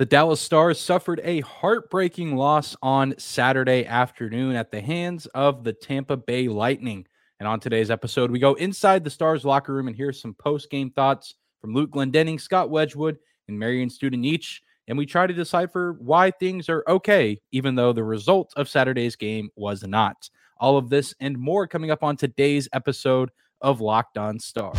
The Dallas Stars suffered a heartbreaking loss on Saturday afternoon at the hands of the Tampa Bay Lightning. And on today's episode, we go inside the Stars locker room and hear some post game thoughts from Luke Glendening, Scott Wedgwood, and Marian Studenic. And we try to decipher why things are okay, even though the result of Saturday's game was not. All of this and more coming up on today's episode of Locked On Stars.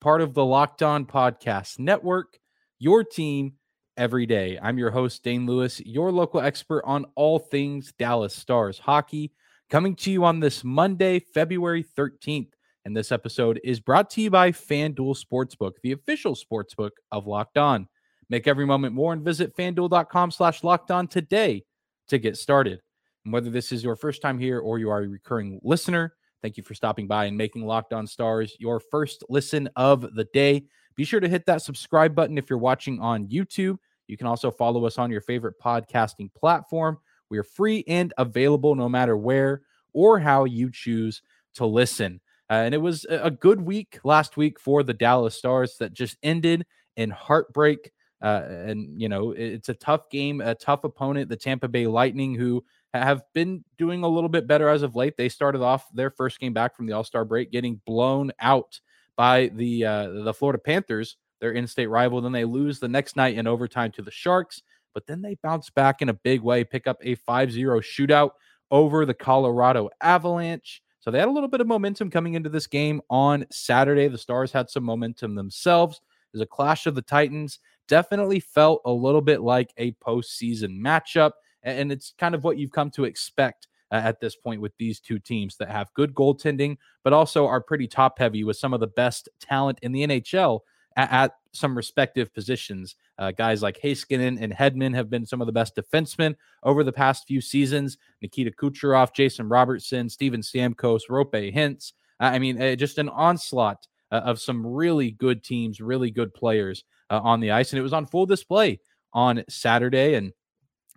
part of the Locked On Podcast Network, your team every day. I'm your host, Dane Lewis, your local expert on all things Dallas Stars hockey, coming to you on this Monday, February 13th. And this episode is brought to you by FanDuel Sportsbook, the official sportsbook of Locked On. Make every moment more and visit fanduel.com slash locked on today to get started. And whether this is your first time here or you are a recurring listener, Thank you for stopping by and making Locked On Stars your first listen of the day. Be sure to hit that subscribe button if you're watching on YouTube. You can also follow us on your favorite podcasting platform. We are free and available no matter where or how you choose to listen. Uh, and it was a good week last week for the Dallas Stars that just ended in heartbreak. Uh, and, you know, it's a tough game, a tough opponent, the Tampa Bay Lightning, who have been doing a little bit better as of late. They started off their first game back from the All Star break, getting blown out by the uh, the Florida Panthers, their in-state rival. Then they lose the next night in overtime to the Sharks, but then they bounce back in a big way, pick up a 5-0 shootout over the Colorado Avalanche. So they had a little bit of momentum coming into this game on Saturday. The Stars had some momentum themselves. There's a clash of the Titans. Definitely felt a little bit like a postseason matchup. And it's kind of what you've come to expect at this point with these two teams that have good goaltending, but also are pretty top heavy with some of the best talent in the NHL at, at some respective positions. Uh, guys like Heiskanen and Hedman have been some of the best defensemen over the past few seasons. Nikita Kucherov, Jason Robertson, Steven Stamkos, Roope Hintz. I mean, uh, just an onslaught uh, of some really good teams, really good players uh, on the ice. And it was on full display on Saturday. And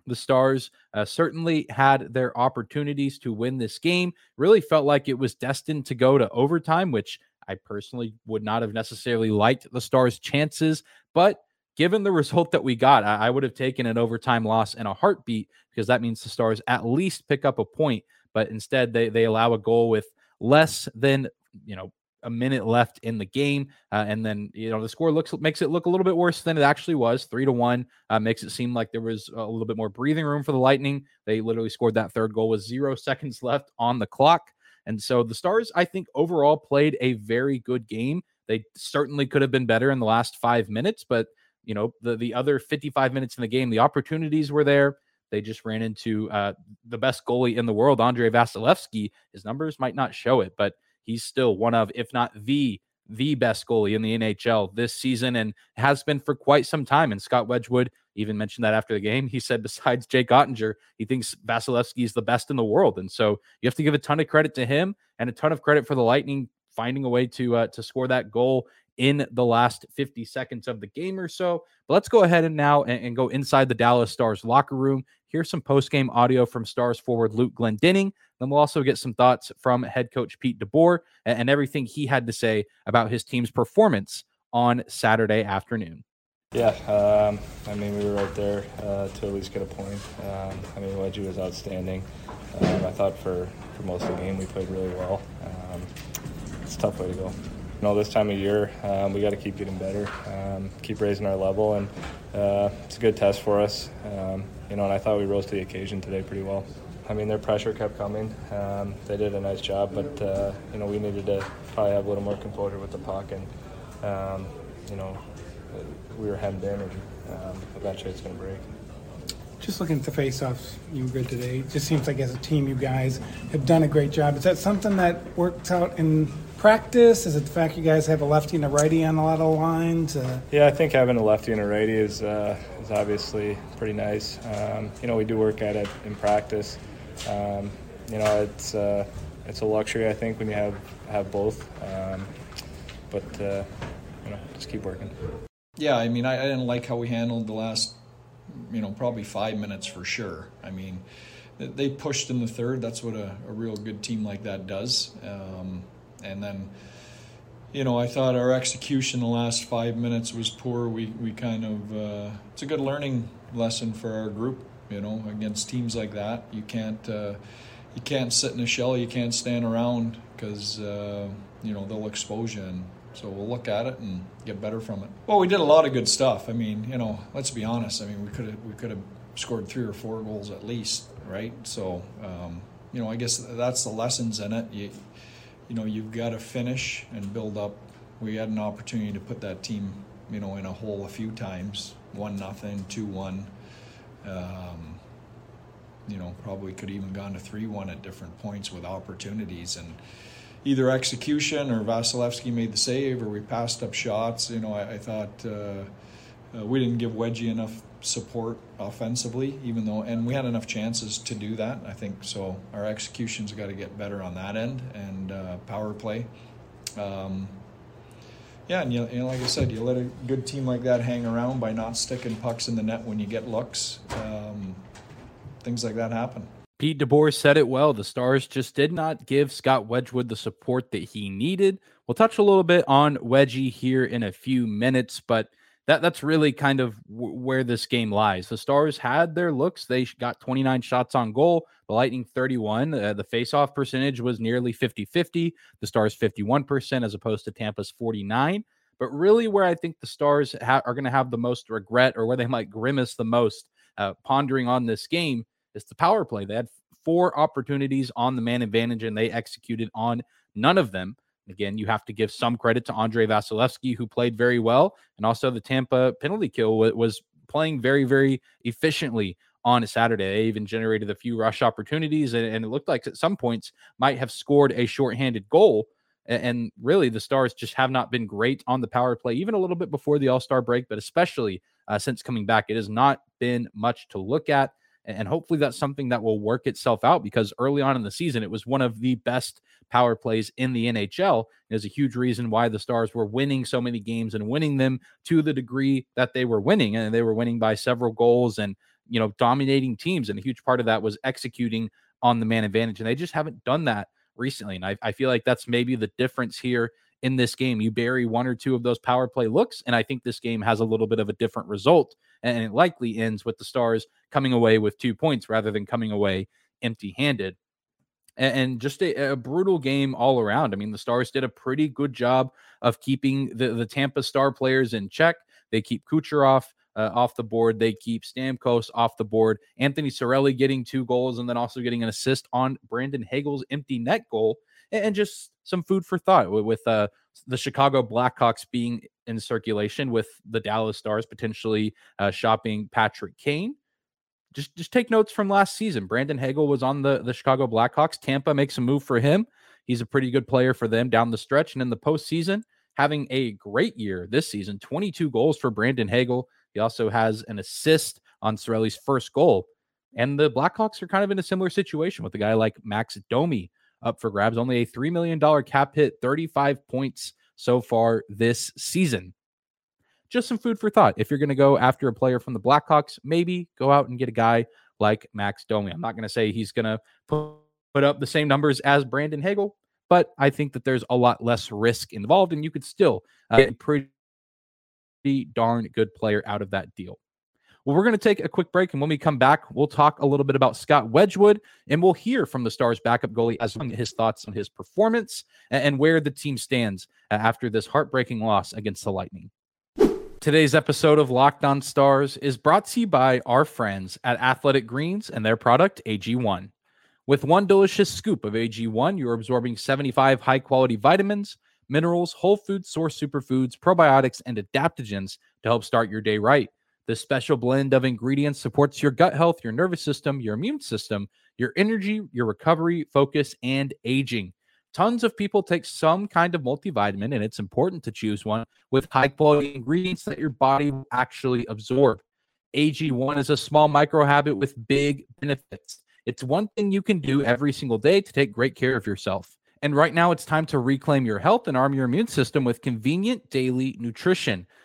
the Stars uh, certainly had their opportunities to win this game. Really felt like it was destined to go to overtime, which I personally would not have necessarily liked the Stars' chances. But given the result that we got, I, I would have taken an overtime loss in a heartbeat because that means the Stars at least pick up a point. But instead, they they allow a goal with less than you know a minute left in the game, uh, and then you know the score looks makes it look a little bit worse than it actually was. Three to one uh, makes it seem like there was a little bit more breathing room for the Lightning. They literally scored that third goal with zero seconds left on the clock, and so the Stars, I think, overall played a very good game. They certainly could have been better in the last five minutes, but you know the the other 55 minutes in the game, the opportunities were there. They just ran into uh, the best goalie in the world, Andrei Vasilevskiy. His numbers might not show it, but he's still one of, if not the the best goalie in the NHL this season and has been for quite some time. And Scott Wedgwood even mentioned that after the game. He said, besides Jake Oettinger, he thinks Vasilevskiy is the best in the world. And so you have to give a ton of credit to him and a ton of credit for the Lightning finding a way to uh, to score that goal in the last 50 seconds of the game or so. But let's go ahead and now and, and go inside the Dallas Stars locker room. Here's some post game audio from Stars forward Luke Glendening. Then we'll also get some thoughts from head coach Pete DeBoer and, and everything he had to say about his team's performance on Saturday afternoon. Yeah, um, I mean, we were right there uh, to at least get a point. Um, I mean, Wedgie was outstanding. Um, I thought for, for most of the game we played really well. Um, it's a tough way to go you know, this time of year, um, we got to keep getting better, um, keep raising our level, and uh, it's a good test for us. You know, and I thought we rose to the occasion today pretty well. I mean, their pressure kept coming. Um, they did a nice job, but uh, you know, we needed to probably have a little more composure with the puck, and um, you know, we were hemmed in, and um, eventually it's going to break. Just looking at the face-offs, you were good today. It just seems like as a team, you guys have done a great job. Is that something that works out in practice? Is it the fact you guys have a lefty and a righty on a lot of lines? Uh, Yeah, I think having a lefty and a righty is uh, is obviously pretty nice. Um, you know, we do work at it in practice. Um, you know, it's uh, it's a luxury I think when you have have both. Um, but uh, you know, just keep working. Yeah, I mean, I, I didn't like how we handled the last, you know, probably five minutes for sure. I mean, they pushed in the third. That's what a, a real good team like that does. And then, you know, I thought our execution the last five minutes was poor. We we kind of uh, it's a good learning lesson for our group. You know, against teams like that, you can't uh, you can't sit in a shell. You can't stand around because uh, you know they'll expose you. And so we'll look at it and get better from it. Well, we did a lot of good stuff. I mean, you know, let's be honest. I mean, we could have we could have scored three or four goals at least, right? So, um, you know, I guess that's the lessons in it. You, you know, you've got to finish and build up. We had an opportunity to put that team, you know, in a hole a few times. One nothing, two one. Um, you know, probably could even gone to three one at different points with opportunities and either execution or Vasilevskiy made the save or we passed up shots. You know, I, I thought uh, uh, we didn't give Wedgie enough support offensively, even though, and we had enough chances to do that. I think so. Our execution's got to get better on that end and uh, power play. Um, yeah, and you, know, like I said, you let a good team like that hang around by not sticking pucks in the net when you get looks. Um, things like that happen. Pete DeBoer said it well. The Stars just did not give Scott Wedgwood the support that he needed. We'll touch a little bit on Wedgie here in a few minutes, but that that's really kind of w- where this game lies. The Stars had their looks. They got 29 shots on goal, the Lightning 31. Uh, the faceoff percentage was nearly 50-50. The Stars 51% as opposed to Tampa's 49. But really where I think the Stars ha- are going to have the most regret or where they might grimace the most uh, pondering on this game is the power play. They had four opportunities on the man advantage and they executed on none of them. Again, you have to give some credit to Andrei Vasilevskiy, who played very well, and also the Tampa penalty kill was playing very, very efficiently on a Saturday. They even generated a few rush opportunities, and, and it looked like at some points might have scored a shorthanded goal. And really, the Stars just have not been great on the power play, even a little bit before the All Star break, but especially uh, since coming back. It has not been much to look at. And hopefully that's something that will work itself out because early on in the season, it was one of the best power plays in the NHL. There's a huge reason why the Stars were winning so many games and winning them to the degree that they were winning. And they were winning by several goals and, you know, dominating teams. And a huge part of that was executing on the man advantage. And they just haven't done that recently. And I, I feel like that's maybe the difference here in this game. You bury one or two of those power play looks, and I think this game has a little bit of a different result. And it likely ends with the Stars coming away with two points rather than coming away empty handed. And just a, a, brutal game all around. I mean, the Stars did a pretty good job of keeping the, the Tampa Star players in check. They keep Kucherov uh, off the board. They keep Stamkos off the board. Anthony Cirelli getting two goals and then also getting an assist on Brandon Hagel's empty net goal. And, just some food for thought with, uh, the Chicago Blackhawks being in circulation, with the Dallas Stars potentially uh, shopping Patrick Kane. Just just take notes from last season. Brandon Hagel was on the the Chicago Blackhawks. Tampa makes a move for him. He's a pretty good player for them down the stretch, and in the postseason, having a great year this season. 22 goals for Brandon Hagel. He also has an assist on Cirelli's first goal. And the Blackhawks are kind of in a similar situation with a guy like Max Domi up for grabs. Only a $3 million cap hit, 35 points so far this season. Just some food for thought. If you're going to go after a player from the Blackhawks, maybe go out and get a guy like Max Domi. I'm not going to say he's going to put, up the same numbers as Brandon Hagel, but I think that there's a lot less risk involved, and you could still uh, get a pretty darn good player out of that deal. Well, we're going to take a quick break, and when we come back, we'll talk a little bit about Scott Wedgwood, and we'll hear from the Stars' backup goalie as well his thoughts on his performance and where the team stands after this heartbreaking loss against the Lightning. Today's episode of Locked On Stars is brought to you by our friends at Athletic Greens and their product AG1. With one delicious scoop of AG1, you're absorbing 75 high quality vitamins, minerals, whole food source superfoods, probiotics, and adaptogens to help start your day right. This special blend of ingredients supports your gut health, your nervous system, your immune system, your energy, your recovery, focus, and aging. Tons of people take some kind of multivitamin, and it's important to choose one with high quality ingredients that your body will actually absorb. AG1 is a small micro habit with big benefits. It's one thing you can do every single day to take great care of yourself. And right now, it's time to reclaim your health and arm your immune system with convenient daily nutrition.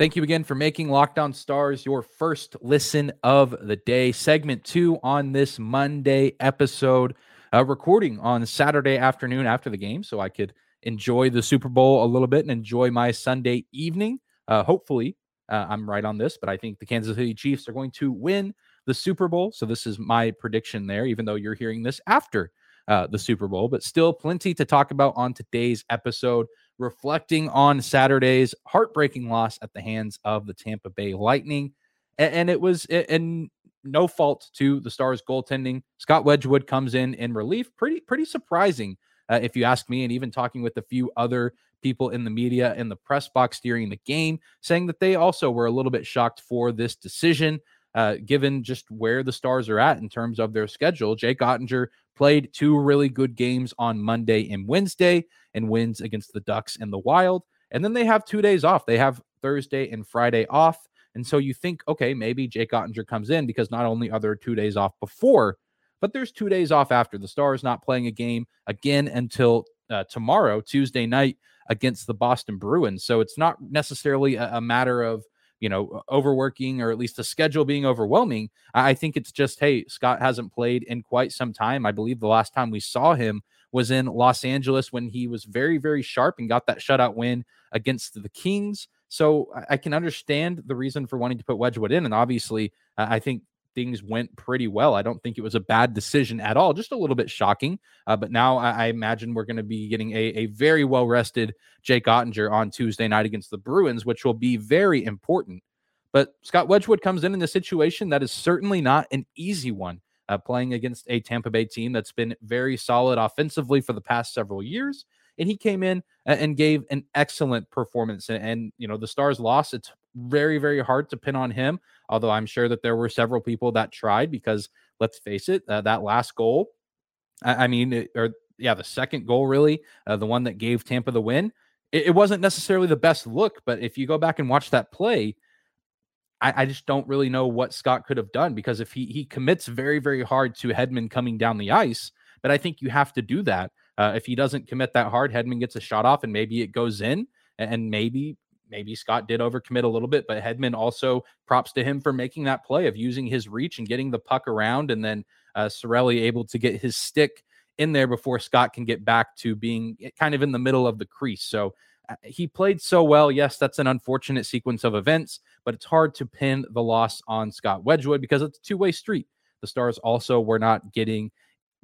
Thank you again for making Locked On Stars your first listen of the day. Segment two on this Monday episode, uh, recording on Saturday afternoon after the game, so I could enjoy the Super Bowl a little bit and enjoy my Sunday evening. Uh, hopefully, uh, I'm right on this, but I think the Kansas City Chiefs are going to win the Super Bowl. So this is my prediction there, even though you're hearing this after uh, the Super Bowl, but still plenty to talk about on today's episode, reflecting on Saturday's heartbreaking loss at the hands of the Tampa Bay Lightning. And, and it was in no fault to the Stars goaltending. Scott Wedgwood comes in in relief. Pretty, pretty surprising, uh, if you ask me, and even talking with a few other people in the media in the press box during the game, saying that they also were a little bit shocked for this decision uh, given just where the Stars are at in terms of their schedule. Jake Oettinger played two really good games on Monday and Wednesday and wins against the Ducks and the Wild. And then they have two days off. They have Thursday and Friday off. And so you think, okay, maybe Jake Oettinger comes in because not only are there two days off before, but there's two days off after. The Stars not playing a game again until uh, tomorrow, Tuesday night, against the Boston Bruins. So it's not necessarily a, a matter of you know, overworking or at least the schedule being overwhelming. I think it's just, hey, Scott hasn't played in quite some time. I believe the last time we saw him was in Los Angeles when he was very, very sharp and got that shutout win against the Kings. So I can understand the reason for wanting to put Wedgwood in. And obviously, I think things went pretty well. I don't think it was a bad decision at all, just a little bit shocking. Uh, but now I, I, imagine we're going to be getting a, a very well rested Jake Oettinger on Tuesday night against the Bruins, which will be very important. But Scott Wedgwood comes in in a situation that is certainly not an easy one, uh, playing against a Tampa Bay team that's been very solid offensively for the past several years. And he came in and gave an excellent performance. And, and you know, the Stars lost. It's very, very hard to pin on him. Although I'm sure that there were several people that tried because let's face it, uh, that last goal, I, I mean, it, or yeah, the second goal, really, uh, the one that gave Tampa the win, it, it, wasn't necessarily the best look. But if you go back and watch that play, I, I, just don't really know what Scott could have done because if he he commits very, very hard to Hedman coming down the ice, but I think you have to do that. Uh, if he doesn't commit that hard, Hedman gets a shot off and maybe it goes in, and maybe maybe Scott did overcommit a little bit, but Hedman also props to him for making that play of using his reach and getting the puck around, and then uh, Cirelli able to get his stick in there before Scott can get back to being kind of in the middle of the crease. So uh, he played so well. Yes, that's an unfortunate sequence of events, but it's hard to pin the loss on Scott Wedgwood because it's a two way street. The Stars also were not getting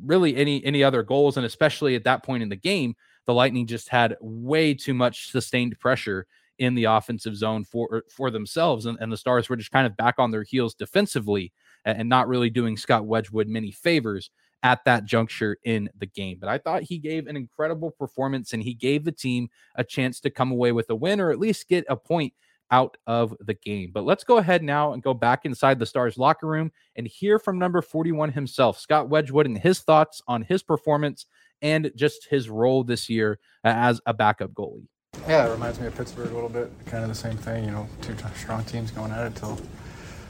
really any any other goals, and especially at that point in the game, the Lightning just had way too much sustained pressure in the offensive zone for er, for themselves, and, and the Stars were just kind of back on their heels defensively and, and not really doing Scott Wedgwood many favors at that juncture in the game. But I thought he gave an incredible performance and he gave the team a chance to come away with a win or at least get a point out of the game. But let's go ahead now and go back inside the Stars locker room and hear from number 41 himself, Scott Wedgwood, and his thoughts on his performance and just his role this year as a backup goalie. Yeah, it reminds me of Pittsburgh a little bit. Kind of the same thing, you know, two strong teams going at it till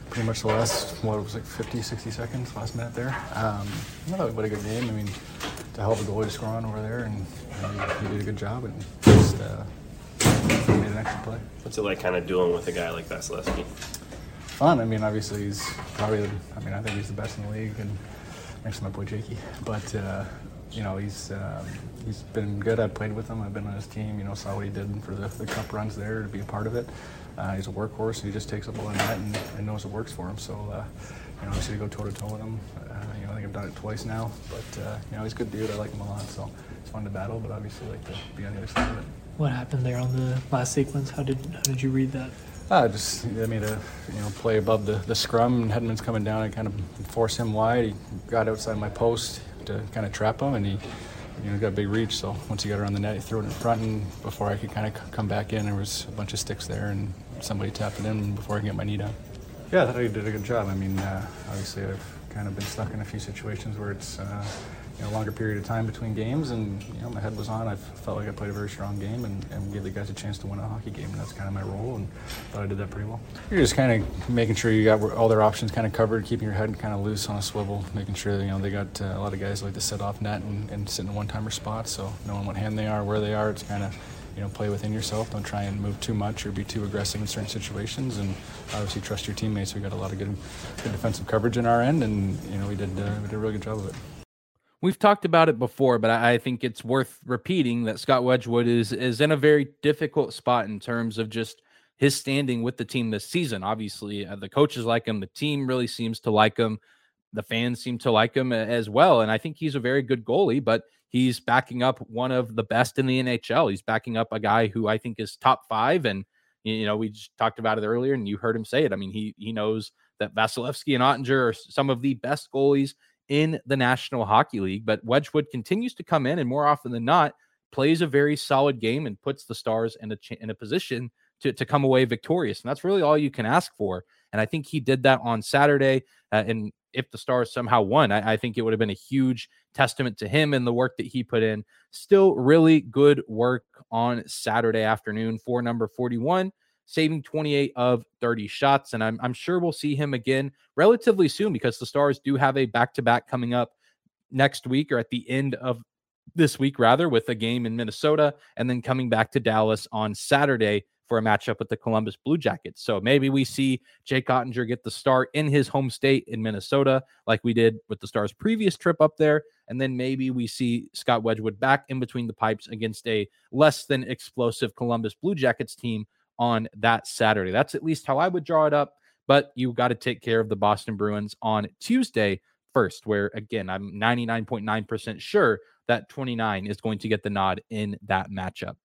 pretty much the last, what, it was like 50, 60 seconds, last minute there. Um, no, but a good game. I mean, to help the goalie to score on over there, and he, he did a good job and just uh, made an extra play. What's it like kind of dueling with a guy like Vasilevskiy? Fun. I mean, obviously, he's probably, the, I mean, I think he's the best in the league, and next to my boy Jakey. But, uh, you know, he's um, he's been good. I played with him. I've been on his team. You know, saw what he did for the, the cup runs there to be a part of it. Uh, he's a workhorse. He just takes the net and, and knows it works for him. So, uh, you know, obviously to go toe to toe with him. Uh, you know, I think I've done it twice now. But uh, you know, he's a good dude. I like him a lot. So it's fun to battle, but obviously like to be on the other side of it. What happened there on the last sequence? How did how did you read that? Uh, just I made a you know play above the, the scrum and Hedman's coming down. I kind of forced him wide. He got outside my post to kind of trap him, and he you know got a big reach. So once he got around the net, he threw it in front, and before I could kind of come back in, there was a bunch of sticks there, and somebody tapped it in before I could get my knee down. Yeah, I thought he did a good job. I mean, uh, obviously I've kind of been stuck in a few situations where it's. Uh, you know, longer period of time between games, and you know, my head was on. I felt like I played a very strong game and, and gave the guys a chance to win a hockey game, and that's kind of my role, and thought I did that pretty well. You're just kind of making sure you got all their options kind of covered, keeping your head kind of loose on a swivel, making sure that, you know they got uh, a lot of guys like to set off net and, and sit in one-timer spots, so knowing what hand they are, where they are, it's kind of you know, play within yourself. Don't try and move too much or be too aggressive in certain situations. And obviously, trust your teammates. We got a lot of good, good defensive coverage in our end, and you know, we did uh, we did a really good job of it. We've talked about it before, but I think it's worth repeating that Scott Wedgwood is is in a very difficult spot in terms of just his standing with the team this season. Obviously, uh, the coaches like him, the team really seems to like him, the fans seem to like him as well, and I think he's a very good goalie. But he's backing up one of the best in the NHL. He's backing up a guy who I think is top five, and you know we just talked about it earlier, and you heard him say it. I mean, he he knows that Vasilevskiy and Oettinger are some of the best goalies in the National Hockey League. But Wedgwood continues to come in and more often than not plays a very solid game and puts the Stars in a in a position to to come away victorious. And that's really all you can ask for. And I think he did that on Saturday. Uh, and if the Stars somehow won, I, I think it would have been a huge testament to him and the work that he put in. Still, really good work on Saturday afternoon for number 41 saving 28 of 30 shots. And I'm, I'm sure we'll see him again relatively soon because the Stars do have a back to back coming up next week or at the end of this week, rather, with a game in Minnesota and then coming back to Dallas on Saturday for a matchup with the Columbus Blue Jackets. So maybe we see Jake Oettinger get the start in his home state in Minnesota, like we did with the Stars' previous trip up there. And then maybe we see Scott Wedgwood back in between the pipes against a less than explosive Columbus Blue Jackets team on that Saturday. That's at least how I would draw it up. But you got to take care of the Boston Bruins on Tuesday first, where again, I'm 99.9% sure that 29 is going to get the nod in that matchup.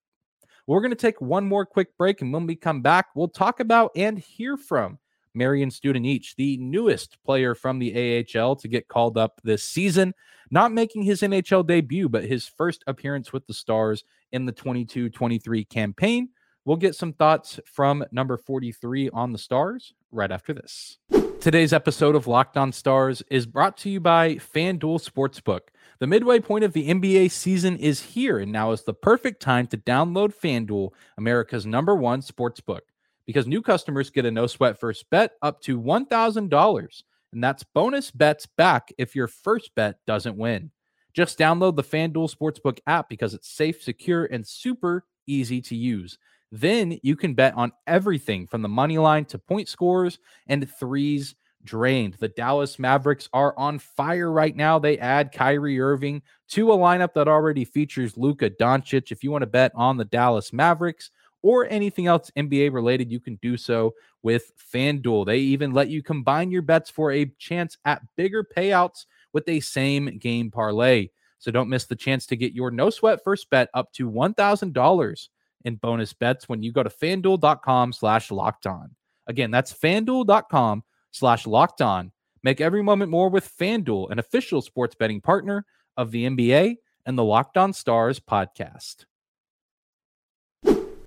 We're going to take one more quick break, and when we come back, we'll talk about and hear from Marian Studenic, the newest player from the AHL to get called up this season, not making his NHL debut, but his first appearance with the Stars in the 22 23 campaign. We'll get some thoughts from number 43 on the Stars right after this. Today's episode of Locked On Stars is brought to you by FanDuel Sportsbook. The midway point of the NBA season is here, and now is the perfect time to download FanDuel, America's number one sportsbook, because new customers get a no sweat first bet up to $1,000. And that's bonus bets back if your first bet doesn't win. Just download the FanDuel Sportsbook app because it's safe, secure, and super easy to use. Then you can bet on everything from the money line to point scores and threes drained. The Dallas Mavericks are on fire right now. They add Kyrie Irving to a lineup that already features Luka Doncic. If you want to bet on the Dallas Mavericks or anything else NBA related, you can do so with FanDuel. They even let you combine your bets for a chance at bigger payouts with a same game parlay. So don't miss the chance to get your no sweat first bet up to $1,000 in bonus bets when you go to fanduel.com slash locked on. Again, that's fanduel.com slash locked on. Make every moment more with FanDuel, an official sports betting partner of the NBA and the Locked On Stars podcast.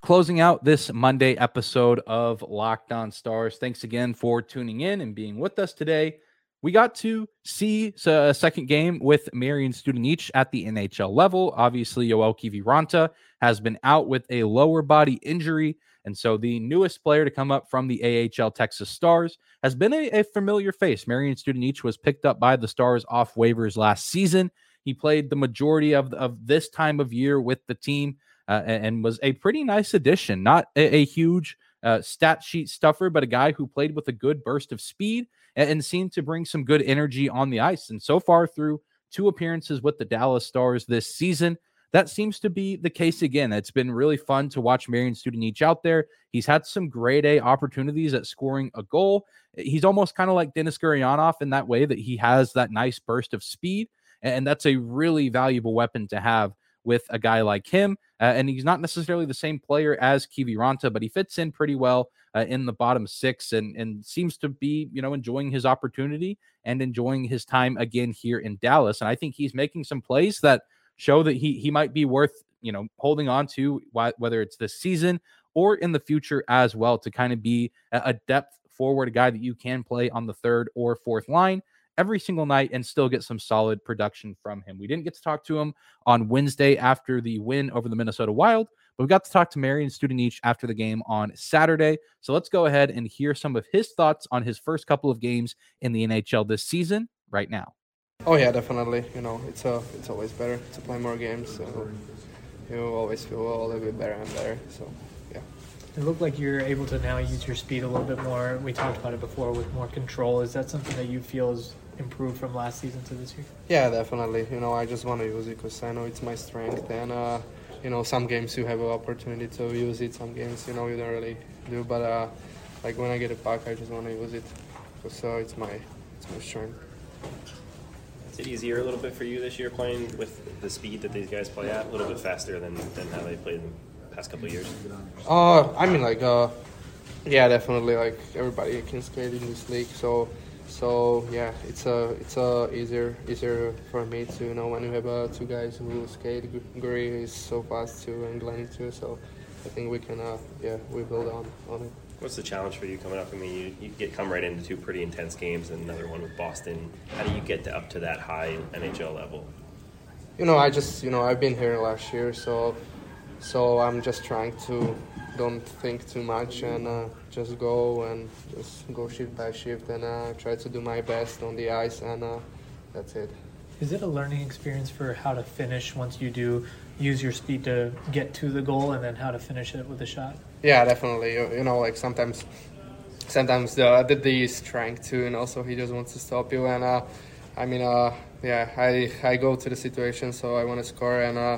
Closing out this Monday episode of Locked On Stars. Thanks again for tuning in and being with us today we got to see a second game with Marian Studenic at the NHL level. Obviously, Joel Kiviranta has been out with a lower body injury. And so the newest player to come up from the AHL Texas Stars has been a, a familiar face. Marian Studenic was picked up by the Stars off waivers last season. He played the majority of, of this time of year with the team uh, and was a pretty nice addition. Not a, a huge uh, stat sheet stuffer, but a guy who played with a good burst of speed and, and seemed to bring some good energy on the ice. And so far through two appearances with the Dallas Stars this season. That seems to be the case again. It's been really fun to watch Marian Studenic out there. He's had some grade A opportunities at scoring a goal. He's almost kind of like Denis Gurianov in that way that he has that nice burst of speed. And that's a really valuable weapon to have with a guy like him. Uh, and he's not necessarily the same player as Kiviranta, but he fits in pretty well uh, in the bottom six and, and seems to be, you know, enjoying his opportunity and enjoying his time again here in Dallas. And I think he's making some plays that show that he he might be worth, you know, holding on to whether it's this season or in the future as well to kind of be a depth forward, a guy that you can play on the third or fourth line every single night and still get some solid production from him. We didn't get to talk to him on Wednesday after the win over the Minnesota Wild, but we got to talk to Marian Studenic after the game on Saturday. So let's go ahead and hear some of his thoughts on his first couple of games in the NHL this season right now. Oh yeah, definitely. You know, it's a, uh, it's always better to play more games. So you always feel a little bit better and better. So. It looked like you're able to now use your speed a little bit more. We talked about it before with more control. Is that something that you feel is improved from last season to this year? Yeah, definitely. You know, I just want to use it because I know it's my strength, and uh, you know, some games you have an opportunity to use it. Some games, you know, you don't really do. But uh, like when I get it back, I just want to use it because uh, it's my it's my strength. Is it easier a little bit for you this year playing with the speed that these guys play at? A little bit faster than, than how they played the past couple years? Uh, I mean, like, uh, yeah, definitely. Like everybody can skate in this league, so so yeah, it's a it's a easier easier for me to you know when you have uh, two guys who skate. Guri is so fast too, and Glenny too. So I think we can uh, yeah we build on on it. What's the challenge for you coming up? I mean, you, you get come right into two pretty intense games and another one with Boston. How do you get to, up to that high NHL level? You know, I just you know I've been here last year, so so I'm just trying to don't think too much and uh, just go and just go shift by shift and uh, try to do my best on the ice and uh, that's it. Is it a learning experience for how to finish once you do use your speed to get to the goal and then how to finish it with a shot? Yeah, definitely. You, you know, like sometimes, sometimes the the D is trying to, and also he just wants to stop you. And uh, I mean, uh, yeah, I I go to the situation, so I want to score, and uh,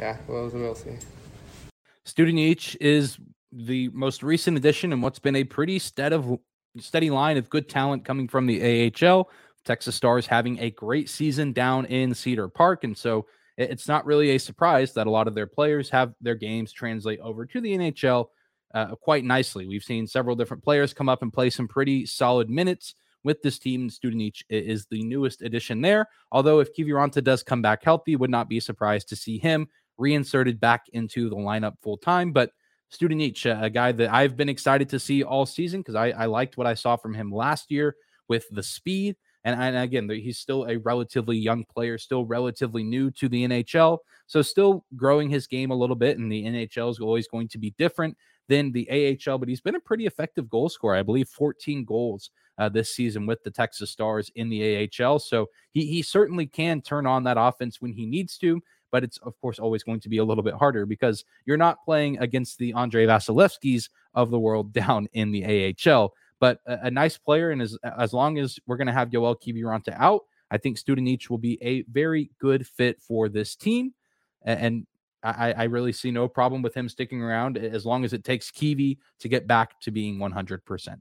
yeah, we'll we'll see. Studenic is the most recent addition and what's been a pretty steady, steady line of good talent coming from the AHL. Texas Stars having a great season down in Cedar Park. And so it's not really a surprise that a lot of their players have their games translate over to the NHL uh, quite nicely. We've seen several different players come up and play some pretty solid minutes with this team. Studenic is the newest addition there. Although if Kiviranta does come back healthy, would not be surprised to see him reinserted back into the lineup full time. But Studenic, a guy that I've been excited to see all season because I, I, liked what I saw from him last year with the speed. And, and again, he's still a relatively young player, still relatively new to the NHL. So, still growing his game a little bit. And the NHL is always going to be different than the AHL, but he's been a pretty effective goal scorer. I believe 14 goals uh, this season with the Texas Stars in the AHL. So, he, he certainly can turn on that offense when he needs to but it's of course always going to be a little bit harder because you're not playing against the Andrei Vasilevskiys of the world down in the AHL. But a, a nice player, and as as long as we're going to have Joel Kiviranta out, I think Studenic will be a very good fit for this team, and I, I, really see no problem with him sticking around as long as it takes Kiwi to get back to being 100%.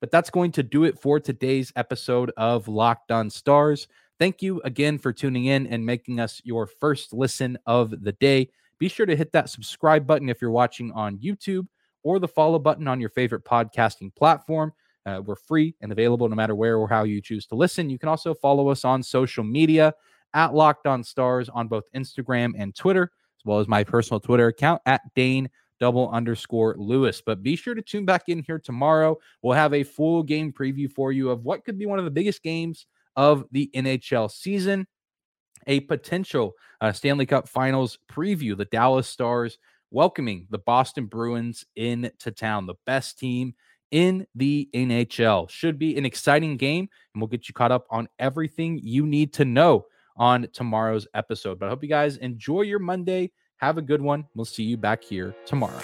But that's going to do it for today's episode of Locked On Stars. Thank you again for tuning in and making us your first listen of the day. Be sure to hit that subscribe button if you're watching on YouTube or the follow button on your favorite podcasting platform. Uh, we're free and available no matter where or how you choose to listen. You can also follow us on social media at Locked On Stars on both Instagram and Twitter, as well as my personal Twitter account at Dane double underscore Lewis. But be sure to tune back in here tomorrow. We'll have a full game preview for you of what could be one of the biggest games of the NHL season. A potential uh, Stanley Cup Finals preview. The Dallas Stars welcoming the Boston Bruins into town, the best team in the NHL. Should be an exciting game, and we'll get you caught up on everything you need to know on tomorrow's episode. But I hope you guys enjoy your Monday. Have a good one. We'll see you back here tomorrow.